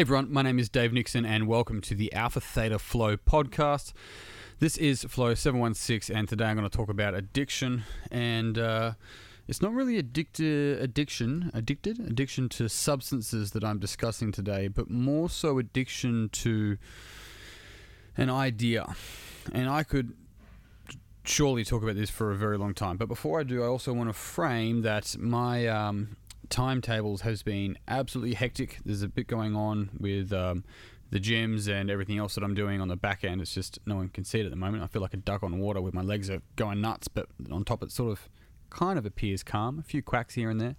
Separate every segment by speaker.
Speaker 1: Hey everyone, my name is Dave Nixon and welcome to the Alpha Theta Flow podcast. This is Flow 716 and today I'm going to talk about addiction and uh, it's not really addiction, addicted, addiction to substances that I'm discussing today, but more so addiction to an idea. And I could surely talk about this for a very long time. But before I do, I also want to frame that my um, timetables has been absolutely hectic. There's a bit going on with um, the gyms and everything else that I'm doing on the back end. It's just no one can see it at the moment. I feel like a duck on water with my legs are going nuts, but on top it sort of kind of appears calm. A few quacks here and there.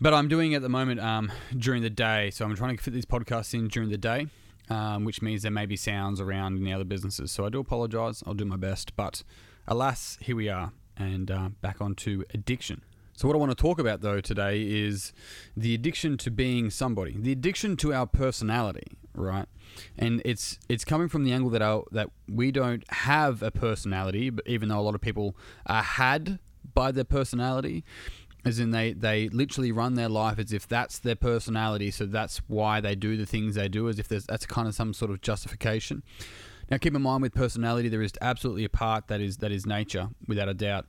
Speaker 1: But I'm doing at the moment um, during the day. So I'm trying to fit these podcasts in during the day. Um, which means there may be sounds around in the other businesses. So I do apologize. I'll do my best. But alas, here we are, and uh, back onto addiction. So, what I want to talk about though today is the addiction to being somebody, the addiction to our personality, right? And it's it's coming from the angle that our that we don't have a personality, but even though a lot of people are had by their personality, as in they they literally run their life as if that's their personality, so that's why they do the things they do, as if there's that's kind of some sort of justification. Now, keep in mind with personality, there is absolutely a part that is that is nature, without a doubt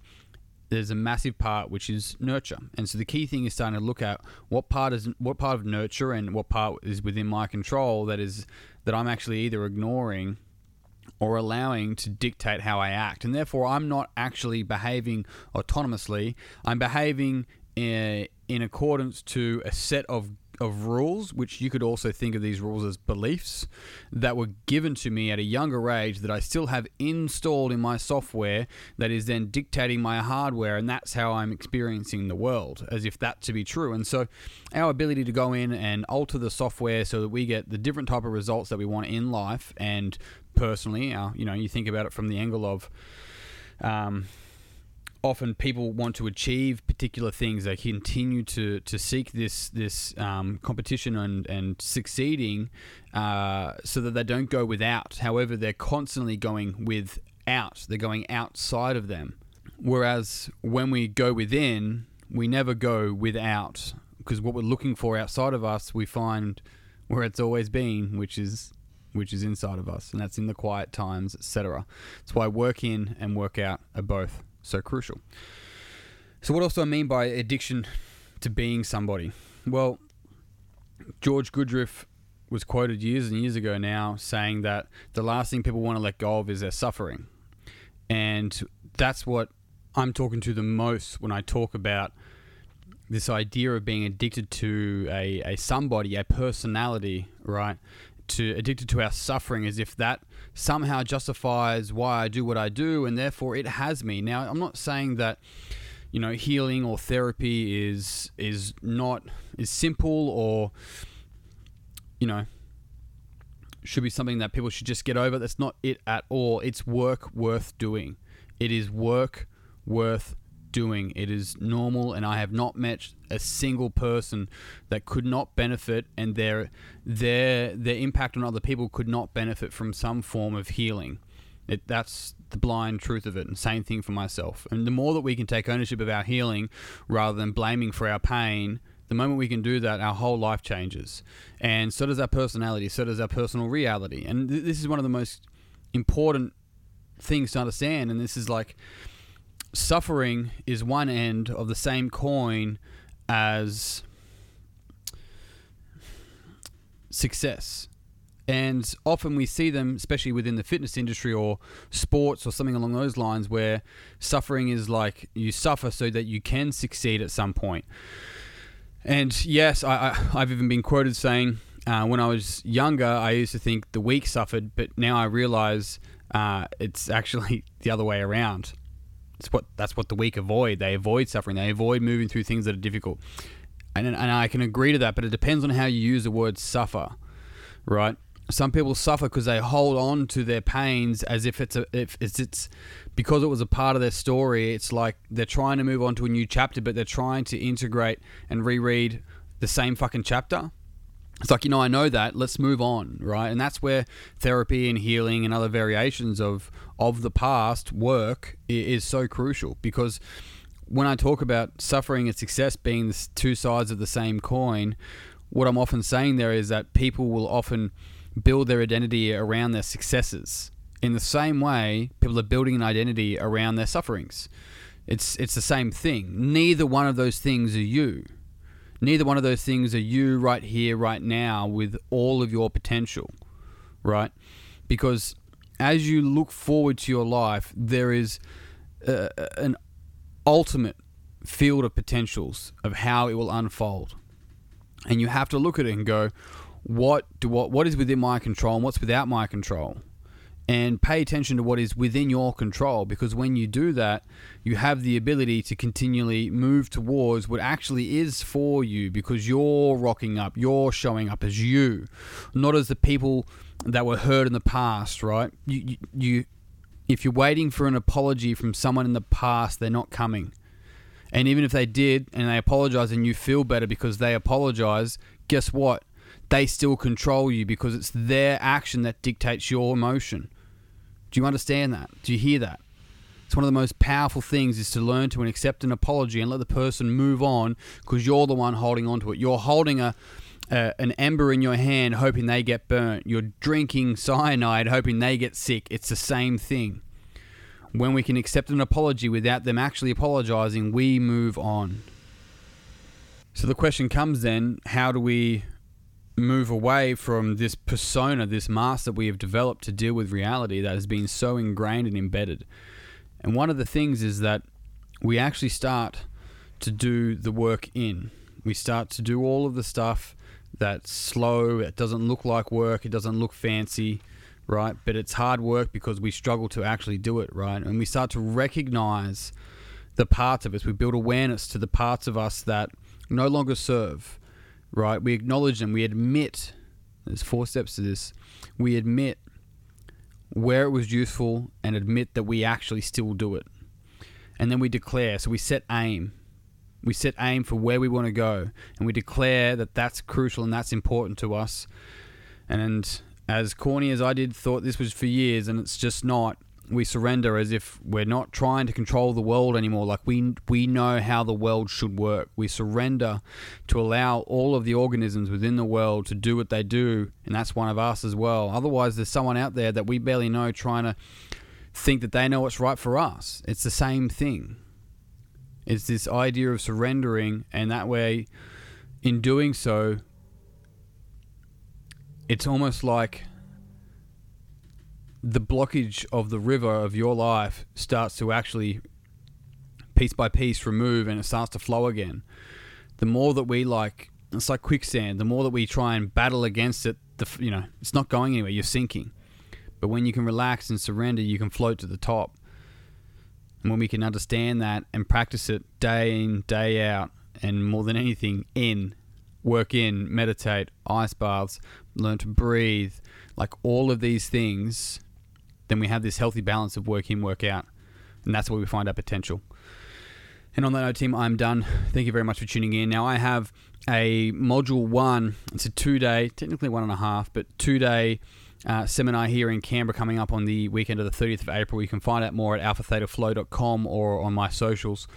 Speaker 1: there's a massive part which is nurture. And so the key thing is starting to look at what part is what part of nurture and what part is within my control that is that I'm actually either ignoring or allowing to dictate how I act. And therefore I'm not actually behaving autonomously. I'm behaving in, in accordance to a set of of rules, which you could also think of these rules as beliefs that were given to me at a younger age that I still have installed in my software that is then dictating my hardware, and that's how I'm experiencing the world, as if that to be true. And so, our ability to go in and alter the software so that we get the different type of results that we want in life, and personally, you know, you think about it from the angle of. Um, often people want to achieve particular things. They continue to, to seek this this um, competition and and succeeding, uh, so that they don't go without. However, they're constantly going without. They're going outside of them. Whereas when we go within, we never go without, because what we're looking for outside of us, we find where it's always been, which is which is inside of us, and that's in the quiet times, etc. That's why work in and work out are both so crucial. So, what else do I mean by addiction to being somebody? Well, George Gurdjieff was quoted years and years ago now saying that the last thing people want to let go of is their suffering. And that's what I'm talking to the most when I talk about this idea of being addicted to a, a somebody, a personality, right? To addicted to our suffering as if that somehow justifies why I do what I do and therefore it has me. Now, I'm not saying that you know healing or therapy is is not is simple or you know should be something that people should just get over. That's not it at all. It's work worth doing. It is work worth doing. It is normal, and I have not met a single person that could not benefit, and their their their impact on other people could not benefit from some form of healing. It, that's the blind truth of it, and same thing for myself. And the more that we can take ownership of our healing, rather than blaming for our pain, the moment we can do that, our whole life changes, and so does our personality, so does our personal reality. And th- this is one of the most important things to understand. And this is like suffering is one end of the same coin as success. And often we see them, especially within the fitness industry or sports or something along those lines, where suffering is like you suffer so that you can succeed at some point. And yes, I, have even been quoted saying, uh, when I was younger, I used to think the weak suffered, but now I realize uh, it's actually the other way around. It's what that's what the weak avoid. They avoid suffering. They avoid moving through things that are difficult. And and I can agree to that, but it depends on how you use the word suffer, right? Some people suffer because they hold on to their pains as if it's a if it's it's because it was a part of their story. It's like they're trying to move on to a new chapter, but they're trying to integrate and reread the same fucking chapter it's like you know i know that let's move on right and that's where therapy and healing and other variations of of the past work is so crucial because when i talk about suffering and success being the two sides of the same coin what I'm often saying there is that people will often build their identity around their successes. In the same way, people are building an identity around their sufferings. It's it's the same thing. Neither one of those things are you. Neither one of those things are you right here, right now, with all of your potential, right? Because as you look forward to your life, there is uh, an ultimate field of potentials of how it will unfold. And you have to look at it and go, what do what what is within my control and what's without my control? And pay attention to what is within your control because when you do that, you have the ability to continually move towards what actually is for you because you're rocking up, you're showing up as you, not as the people that were hurt in the past, right? You, you, you if you're waiting for an apology from someone in the past, they're not coming. And even if they did and they apologize and you feel better because they apologize, guess what? They still control you because it's their action that dictates your emotion. Do you understand that? Do you hear that? It's one of the most powerful things is to learn to accept an apology and let the person move on because you're the one holding on to it. You're holding a, an ember in your hand hoping they get burnt. You're drinking cyanide hoping they get sick. It's the same thing. When we can accept an apology without them actually apologizing, we move on. So the question comes then, how do we move away from this persona, this mask that we have developed to deal with reality that has been so ingrained and embedded. And one of the things is that we actually start to do the work in. We start to do all of the stuff that's slow, it doesn't look like work, it doesn't look fancy, right? But it's hard work because we struggle to actually do it, right? And we start to recognize the parts of us. We build awareness to the parts of us that no longer serve right? We acknowledge them. We admit, there's four steps to this. We admit where it was useful and admit that we actually still do it. And then we declare. So we set aim. We set aim for where we want to go. And we declare that that's crucial and that's important to us. And as corny as I did, thought this was for years, and it's just not we surrender as if we're not trying to control the world anymore. Like we we know how the world should work. We surrender to allow all of the organisms within the world to do what they do and that's one of us as well. Otherwise there's someone out there that we barely know trying to think that they know what's right for us. It's the same thing. It's this idea of surrendering and that way in doing so it's almost like the blockage of the river of your life starts to actually piece by piece remove and it starts to flow again. The more that we like, it's like quicksand. The more that we try and battle against it, the you know, it's not going anywhere. You're sinking. But when you can relax and surrender, you can float to the top. And when we can understand that and practice it day in, day out, and more than anything, in, work in, meditate, ice baths, learn to breathe, like all of these things then we have this healthy balance of work in, work out. And that's where we find our potential. And on that note, team, I'm done. Thank you very much for tuning in. Now, I have a module one, it's a two day, technically one and a half, but two day uh, seminar here in Canberra coming up on the weekend of the 30th of April. You can find out more at alphathetaflow.com or on my socials.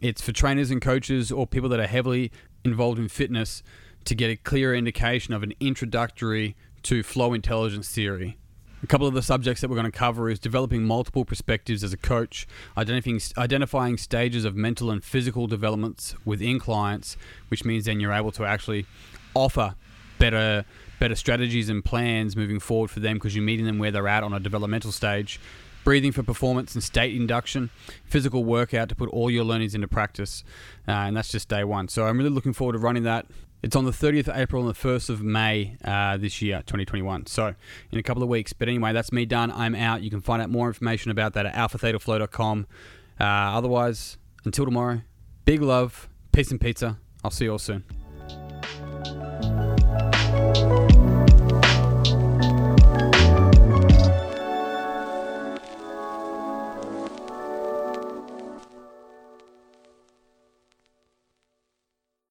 Speaker 1: It's for trainers and coaches or people that are heavily involved in fitness to get a clear indication of an introductory to flow intelligence theory. A couple of the subjects that we're going to cover is developing multiple perspectives as a coach, identifying, identifying stages of mental and physical developments within clients, which means then you're able to actually offer better better strategies and plans moving forward for them because you're meeting them where they're at on a developmental stage. Breathing for performance and state induction, physical workout to put all your learnings into practice, uh, and that's just day one. So I'm really looking forward to running that it's on the 30th of April and the 1st of May uh, this year, 2021. So, in a couple of weeks. But anyway, that's me done. I'm out. You can find out more information about that at alphathetaflow.com. Uh, otherwise, until tomorrow, big love, peace and pizza. I'll see you all soon.